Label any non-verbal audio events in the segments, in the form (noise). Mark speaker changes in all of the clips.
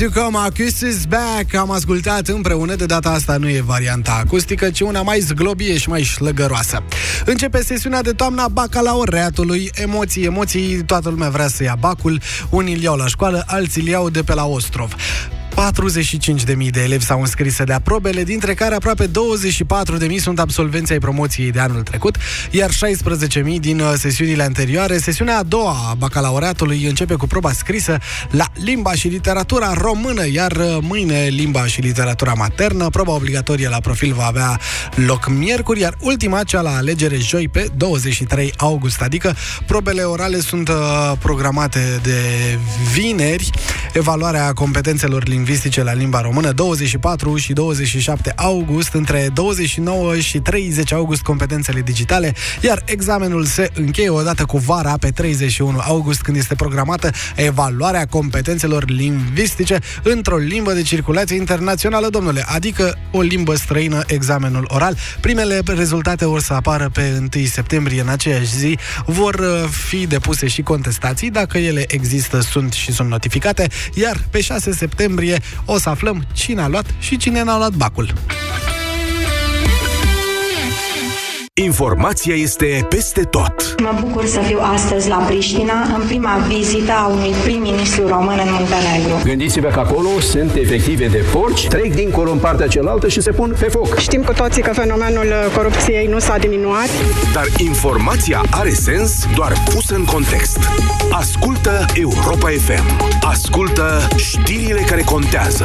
Speaker 1: Tucom, Acus is back.
Speaker 2: Am ascultat împreună, de data asta nu e varianta acustică Ci una mai zglobie și mai șlăgăroasă. Începe sesiunea de toamna bacalaureatului. Emoții, emoții, toată lumea vrea să ia bacul. Unii îl iau la școală, alții îl iau de pe la Ostrov. 45.000 de elevi s-au înscris să dea probele, dintre care aproape 24.000 sunt absolvenții ai promoției de anul trecut, iar 16.000 din uh, sesiunile anterioare. Sesiunea a doua a bacalaureatului începe cu proba scrisă la limba și literatura română, iar uh, mâine limba și literatura maternă. Proba obligatorie la profil va avea loc miercuri, iar ultima, cea la alegere joi pe 23 august, adică probele orale sunt uh, programate de vineri, evaluarea competențelor lingvistice la limba română 24 și 27 august, între 29 și 30 august competențele digitale, iar examenul se încheie odată cu vara pe 31 august, când este programată evaluarea competențelor lingvistice într-o limbă de circulație internațională, domnule, adică o limbă străină, examenul oral. Primele rezultate vor să apară pe 1 septembrie în aceeași zi, vor uh, fi depuse și contestații, dacă ele există, sunt și sunt notificate, iar pe 6 septembrie o să aflăm cine a luat și cine n-a luat bacul.
Speaker 3: Informația este peste tot.
Speaker 4: Mă bucur să fiu astăzi la Priștina, în prima vizită a unui prim-ministru român în Muntenegru.
Speaker 5: Gândiți-vă că acolo sunt efective de porci, trec dincolo în partea cealaltă și se pun pe foc.
Speaker 6: Știm cu toții că fenomenul corupției nu s-a diminuat.
Speaker 3: Dar informația are sens doar pusă în context. Ascultă Europa FM. Ascultă știrile care contează.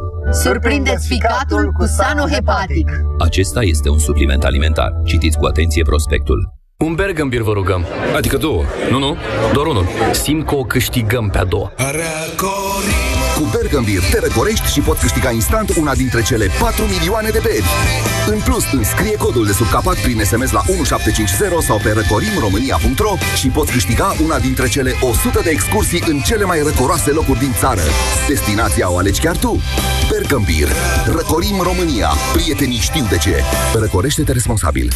Speaker 7: Surprindeți ficatul cu Sanohepatic.
Speaker 8: Acesta este un supliment alimentar. Citiți cu atenție prospectul.
Speaker 5: Un bergambir vă rugăm. Adică două. Nu, nu, doar unul. Simt că o câștigăm pe a doua.
Speaker 3: Cu Bergambir te răcorești și poți câștiga instant una dintre cele 4 milioane de beri. În plus, înscrie codul de sub capac prin SMS la 1750 sau pe răcorimromânia.ro și poți câștiga una dintre cele 100 de excursii în cele mai răcoroase locuri din țară. Destinația o alegi chiar tu. Bergambir. Răcorim România. Prietenii știu de ce. Răcorește-te responsabil.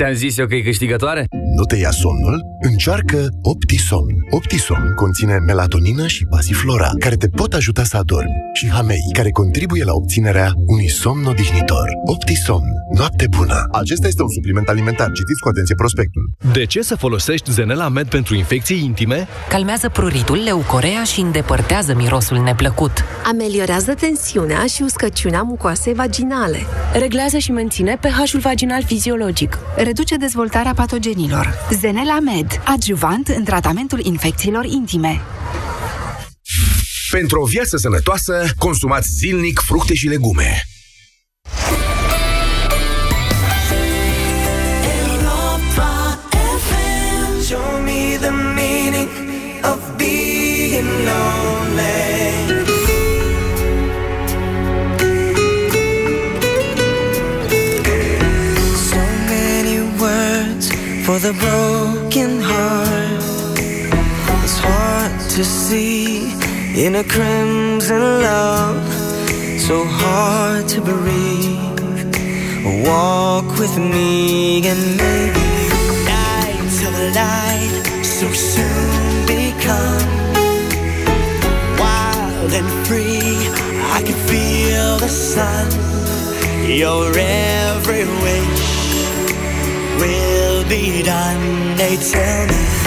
Speaker 5: Ți-am zis eu că e câștigătoare?
Speaker 9: Nu te ia somnul? Încearcă Optisomn. Optisomn conține melatonină și pasiflora, care te pot ajuta să adormi, și hamei, care contribuie la obținerea unui somn odihnitor. Optisomn. Noapte bună! Acesta este un supliment alimentar. Citiți cu atenție prospectul.
Speaker 10: De ce să folosești Zenela Med pentru infecții intime?
Speaker 11: Calmează pruritul, leucorea și îndepărtează mirosul neplăcut.
Speaker 12: Ameliorează tensiunea și uscăciunea mucoasei vaginale.
Speaker 13: Reglează și menține pH-ul vaginal fiziologic.
Speaker 14: Reduce dezvoltarea patogenilor. Zenela Med, adjuvant în tratamentul infecțiilor intime.
Speaker 3: Pentru o viață sănătoasă, consumați zilnic fructe și legume.
Speaker 15: The broken heart. It's hard to see in a crimson love. So hard to breathe. Walk with me and maybe night till the light so soon become wild and free. I can feel the sun. Your every wish will be done. They tell me,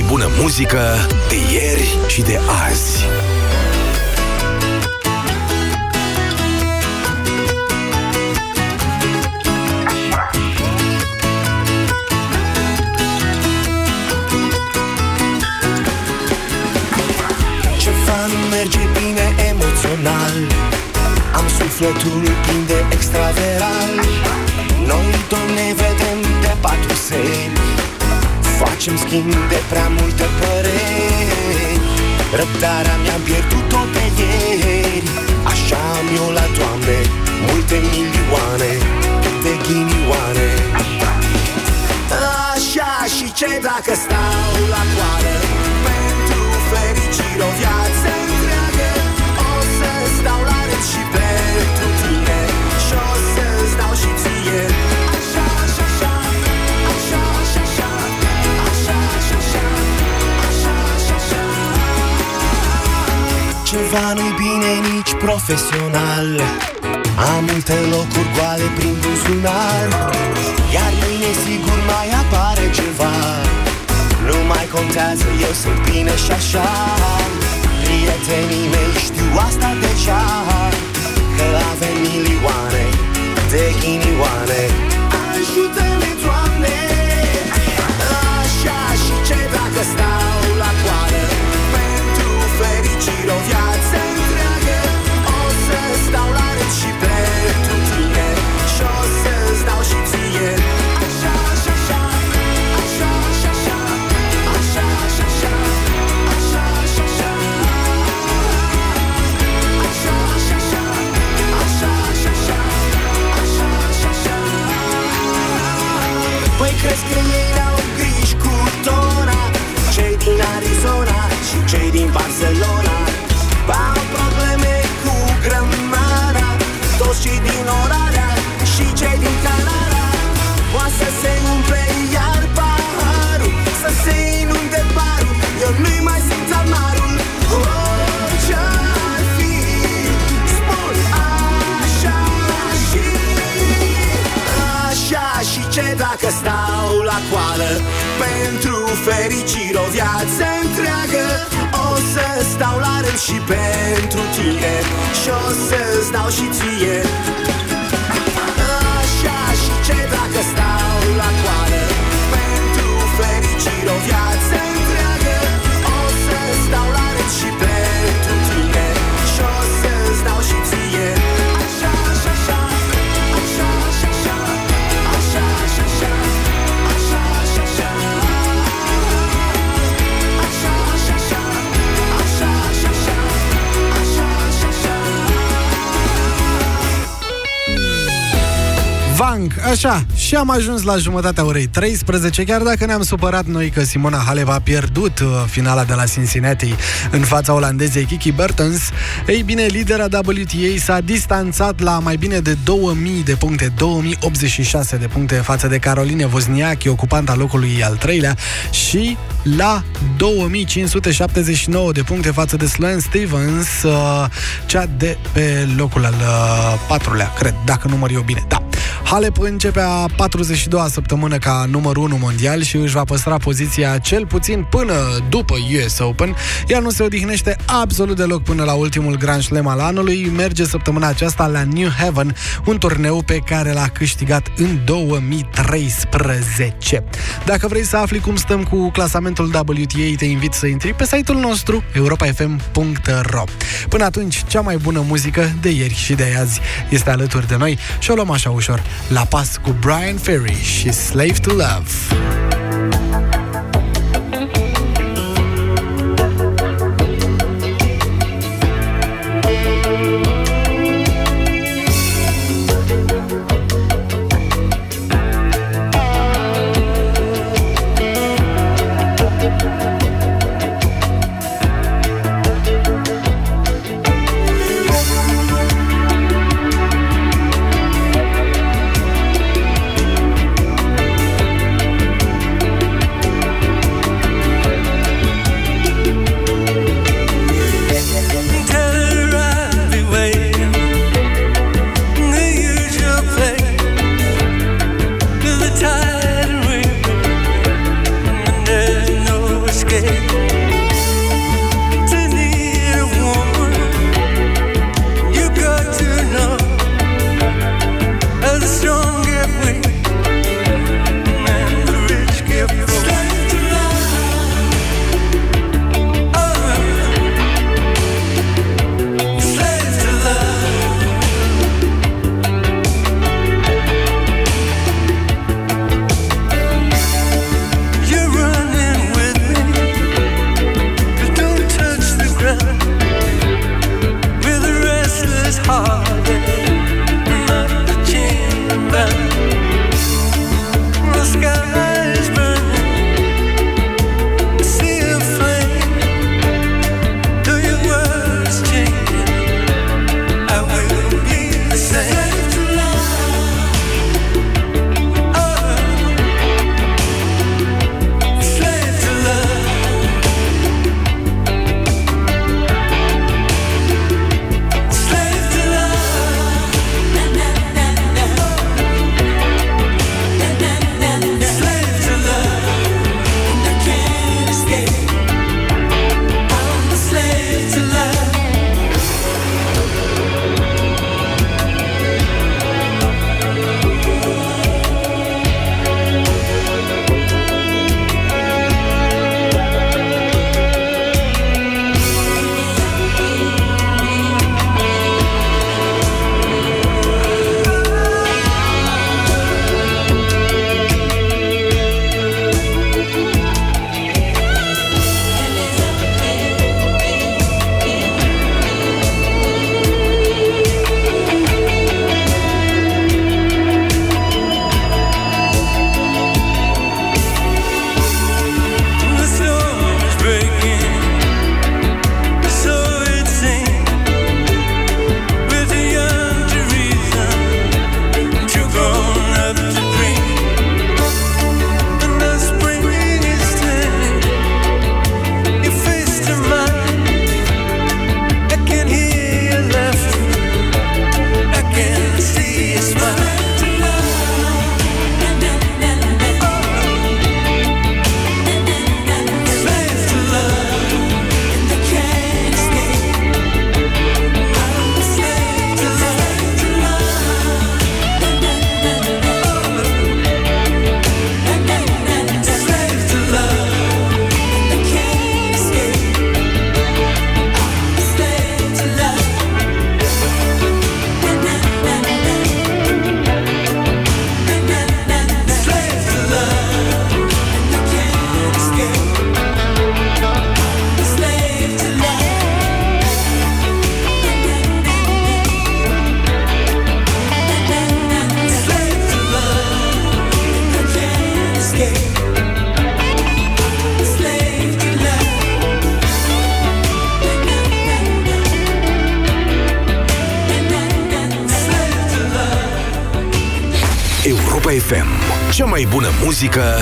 Speaker 16: mai bună muzică de ieri și de azi.
Speaker 17: Ceva nu merge bine emoțional. Am sufletul plin de extraveral. Noi, domne, vedem de patru seni Facem schimb de prea multe păreri. Răbdarea mi-am pierdut-o pe ieri. Așa am eu la doamne Multe milioane de ghinioane. Așa și ce dacă stau la coară Pentru fericire o viață Cumva nu-i bine nici profesional. Am multe locuri goale prin buzunar Iar mâine sigur mai apare ceva. Nu mai contează, eu sunt bine și așa. Prietenii mei știu asta deja Că avem milioane de ghinioane. Ajută-ne, Doamne! Așa și ce dacă stau la coară Pentru fericire o viață.
Speaker 2: Funk. Așa, și am ajuns la jumătatea orei 13, chiar dacă ne-am supărat noi că Simona Halep a pierdut uh, finala de la Cincinnati în fața olandezei Kiki Bertens. Ei bine, lidera WTA s-a distanțat la mai bine de 2000 de puncte, 2086 de puncte față de Caroline Wozniacki, ocupanta locului al treilea, și la 2579 de puncte față de Sloane Stevens, uh, cea de pe locul al uh, patrulea, cred, dacă număr eu bine. Da. Halep începe a 42-a săptămână ca numărul 1 mondial și își va păstra poziția cel puțin până după US Open. Ea nu se odihnește absolut deloc până la ultimul Grand Slam al anului. Merge săptămâna aceasta la New Haven, un turneu pe care l-a câștigat în 2013. Dacă vrei să afli cum stăm cu clasamentul WTA, te invit să intri pe site-ul nostru europafm.ro. Până atunci, cea mai bună muzică de ieri și de azi este alături de noi și o luăm așa ușor la pas cu Brian Ferry și Slave to Love.
Speaker 1: Музыка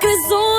Speaker 1: cause
Speaker 18: all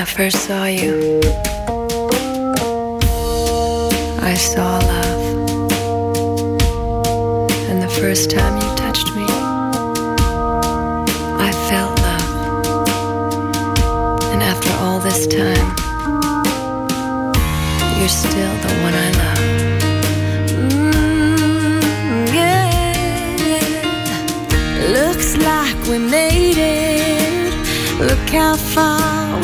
Speaker 18: I first saw you, I saw love. And the first time you touched me, I felt love. And after all this time, you're still the one I love.
Speaker 1: Mm, Looks like we made it. Look how far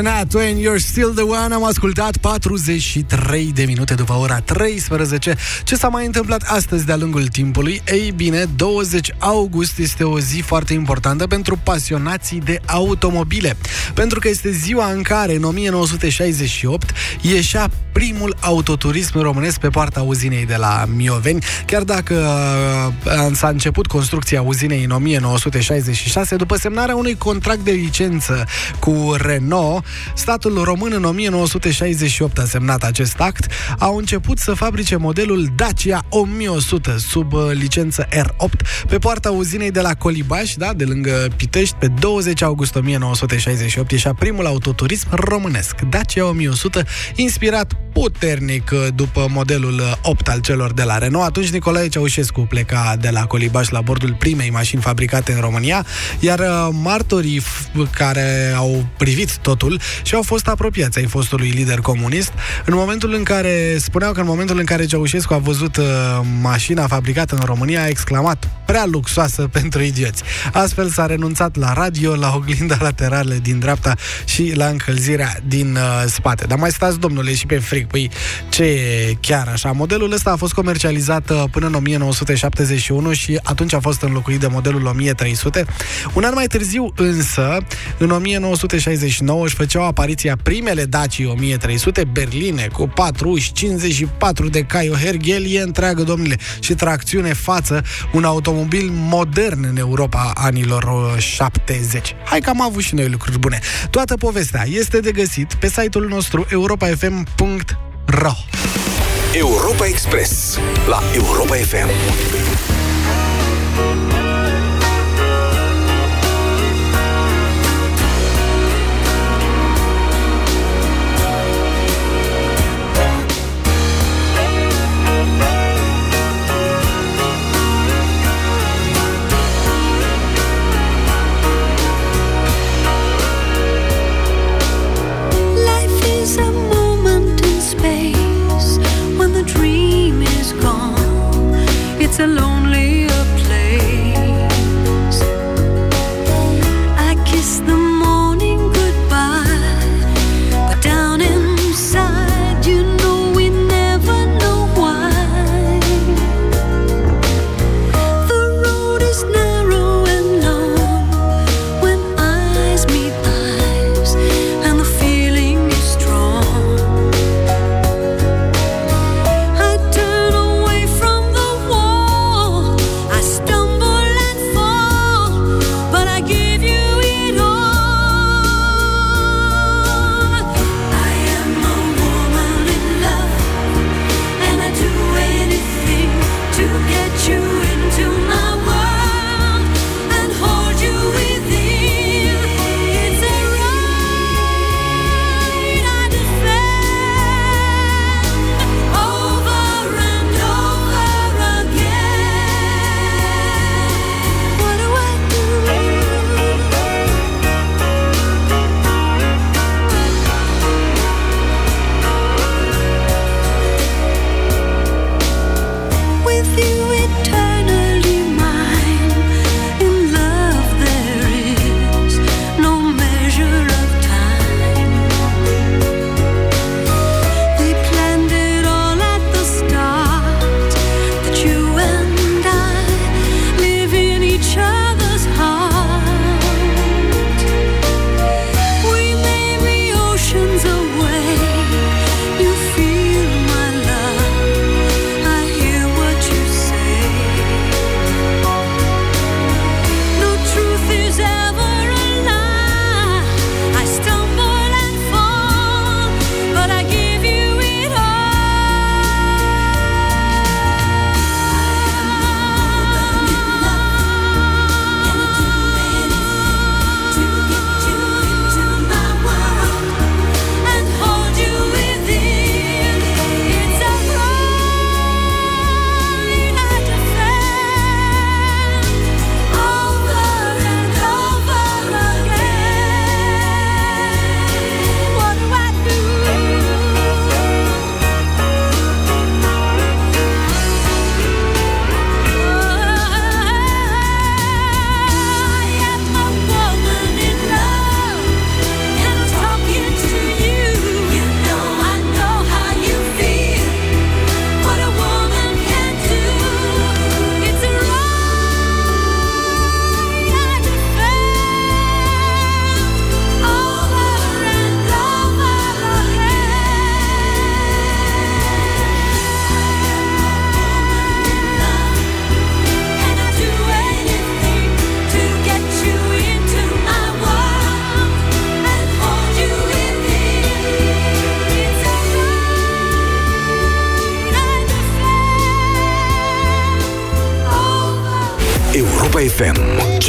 Speaker 2: Shania Twain, You're Still the One. Am ascultat 43 de minute după ora 13 Ce s-a mai întâmplat astăzi de-a lungul timpului? Ei bine, 20 august este o zi foarte importantă pentru pasionații de automobile. Pentru că este ziua în care, în 1968, ieșea primul autoturism românesc pe poarta uzinei de la Mioveni. Chiar dacă uh, s-a început construcția uzinei în 1966 După semnarea unui contract de licență cu Renault Statul român în 1968 a semnat acest act. Au început să fabrice modelul Dacia 1100 sub uh, licență R8 pe poarta uzinei de la Colibaș, da, de lângă Pitești, pe 20 august 1968 ieșea primul autoturism românesc, Dacia 1100, inspirat puternic uh, după modelul uh, 8 al celor de la Renault. Atunci Nicolae Ceaușescu pleca de la Colibaș la bordul primei mașini fabricate în România, iar uh, martorii f- care au privit totul și au fost apropiați ai fostului lider comunist, în momentul în care spuneau că în momentul în care Ceaușescu a văzut uh, mașina fabricată în România, a exclamat prea luxoasă (laughs) pentru idioți. Astfel s-a renunțat la radio, la oglinda laterale din dreapta și la încălzirea din uh, spate. Dar mai stați, domnule, și pe fric. Păi, ce e chiar așa? Modelul ăsta a fost comercializat uh, până în 1971 și atunci a fost înlocuit de modelul 1300. Un an mai târziu, însă, în 1969 își făceau apariția primele Daci 1300 berline cu 4 uși, 54 de cai, o herghelie întreagă, domnule, și tracțiune față, un automobil modern în Europa anilor uh, 70. Hai că am avut și noi lucruri bune. Toată povestea este de găsit pe site-ul nostru europafm.ro
Speaker 16: Europa Express la Europa FM. alone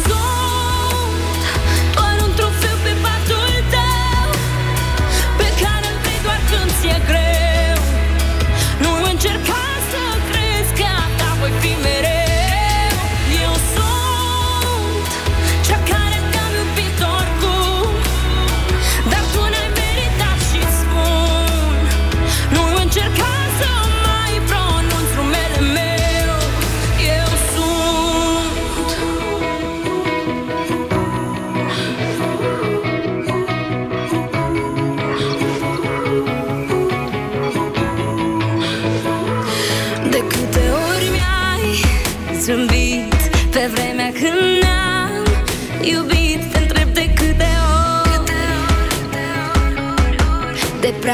Speaker 1: go.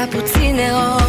Speaker 1: prea puține ori.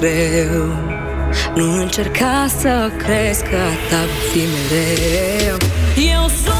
Speaker 1: greu. Nu încerca să crezi că ta fi mereu. Eu sunt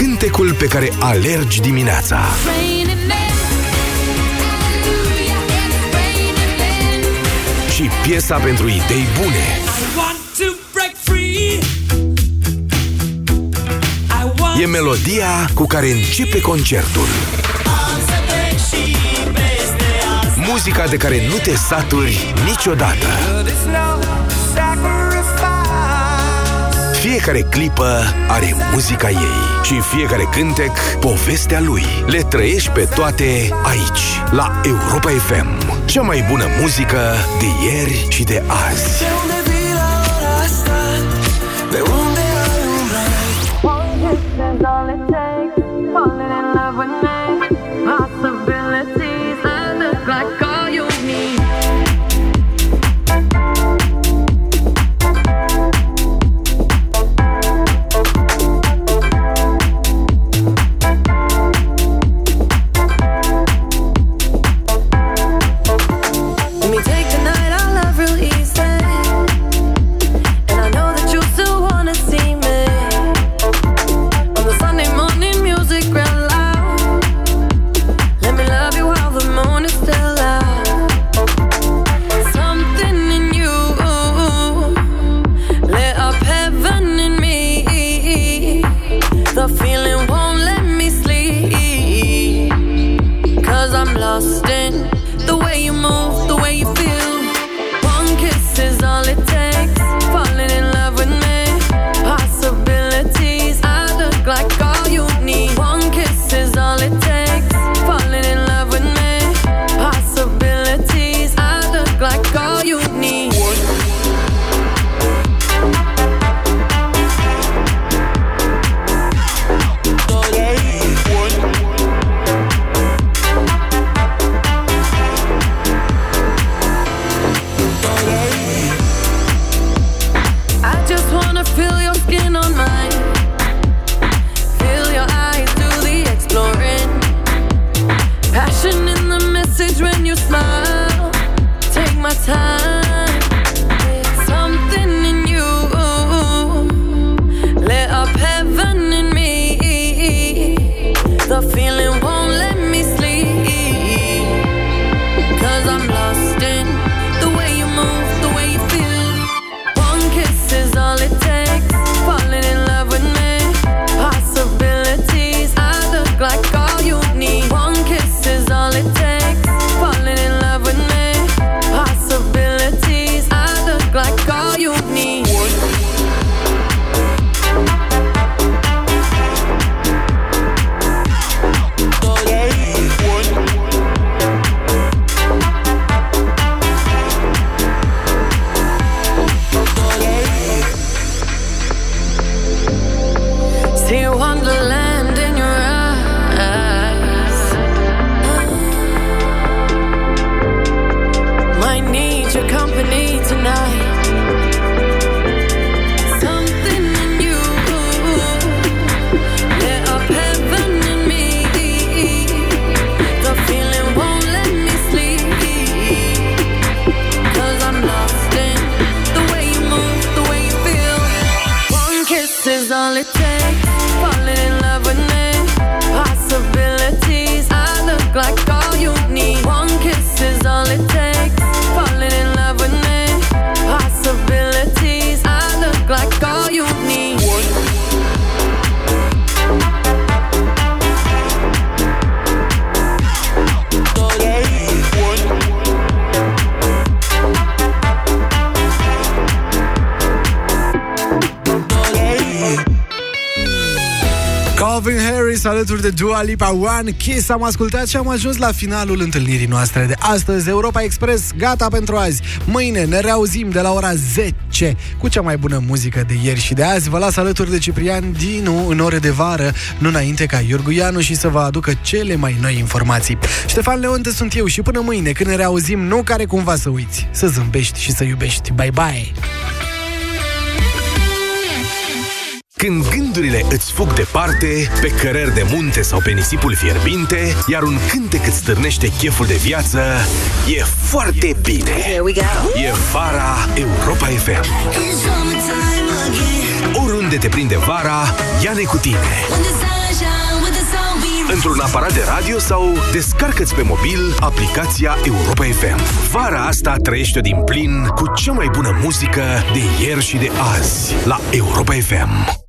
Speaker 16: cântecul pe care alergi dimineața. Și piesa pentru idei bune. E melodia cu care începe concertul. Muzica de care nu te saturi niciodată. Fiecare clipă are muzica ei și fiecare cântec povestea lui. Le trăiești pe toate aici, la Europa FM. Cea mai bună muzică de ieri și de azi.
Speaker 2: Calvin Harris alături de Dua Lipa One Kiss. Am ascultat și am ajuns la finalul întâlnirii noastre de astăzi Europa Express. Gata pentru azi. Mâine ne reauzim de la ora 10 Cu cea mai bună muzică de ieri și de azi. Vă las alături de Ciprian Dinu în ore de vară Nu înainte ca Iorgu Ianu și să vă aducă cele mai noi informații. Ștefan Leonte sunt eu și până mâine când ne reauzim Nu care cumva să uiți Să zâmbești și să iubești. Bye bye
Speaker 16: Când gândurile îți fug departe, pe cărări de munte sau pe nisipul fierbinte, iar un cântec îți stârnește cheful de viață, e foarte bine.
Speaker 19: Here we go.
Speaker 16: E vara Europa FM. Oriunde te prinde vara, ia-ne cu tine. Într-un aparat de radio sau descarcă-ți pe mobil aplicația Europa FM. Vara asta trăiește din plin cu cea mai bună muzică de ieri și de azi la Europa FM.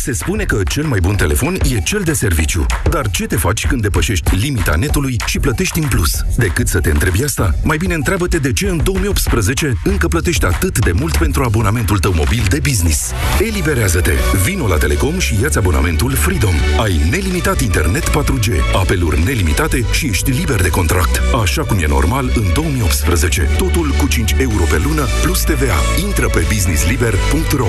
Speaker 20: Se spune că cel mai bun telefon e cel de serviciu. Dar ce te faci când depășești limita netului și plătești în plus? Decât să te întrebi asta, mai bine întreabă-te de ce în 2018 încă plătești atât de mult pentru abonamentul tău mobil de business. Eliberează-te! Vino la Telecom și ia-ți abonamentul Freedom. Ai nelimitat internet 4G, apeluri nelimitate și ești liber de contract. Așa cum e normal în 2018. Totul cu 5 euro pe lună plus TVA. Intră pe businessliber.ro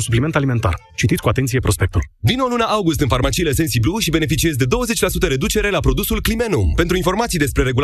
Speaker 21: supliment alimentar. Citiți cu atenție prospectul.
Speaker 22: Vino în luna august în farmaciile Sensiblu și beneficiezi de 20% reducere la produsul Climenum. Pentru informații despre regulament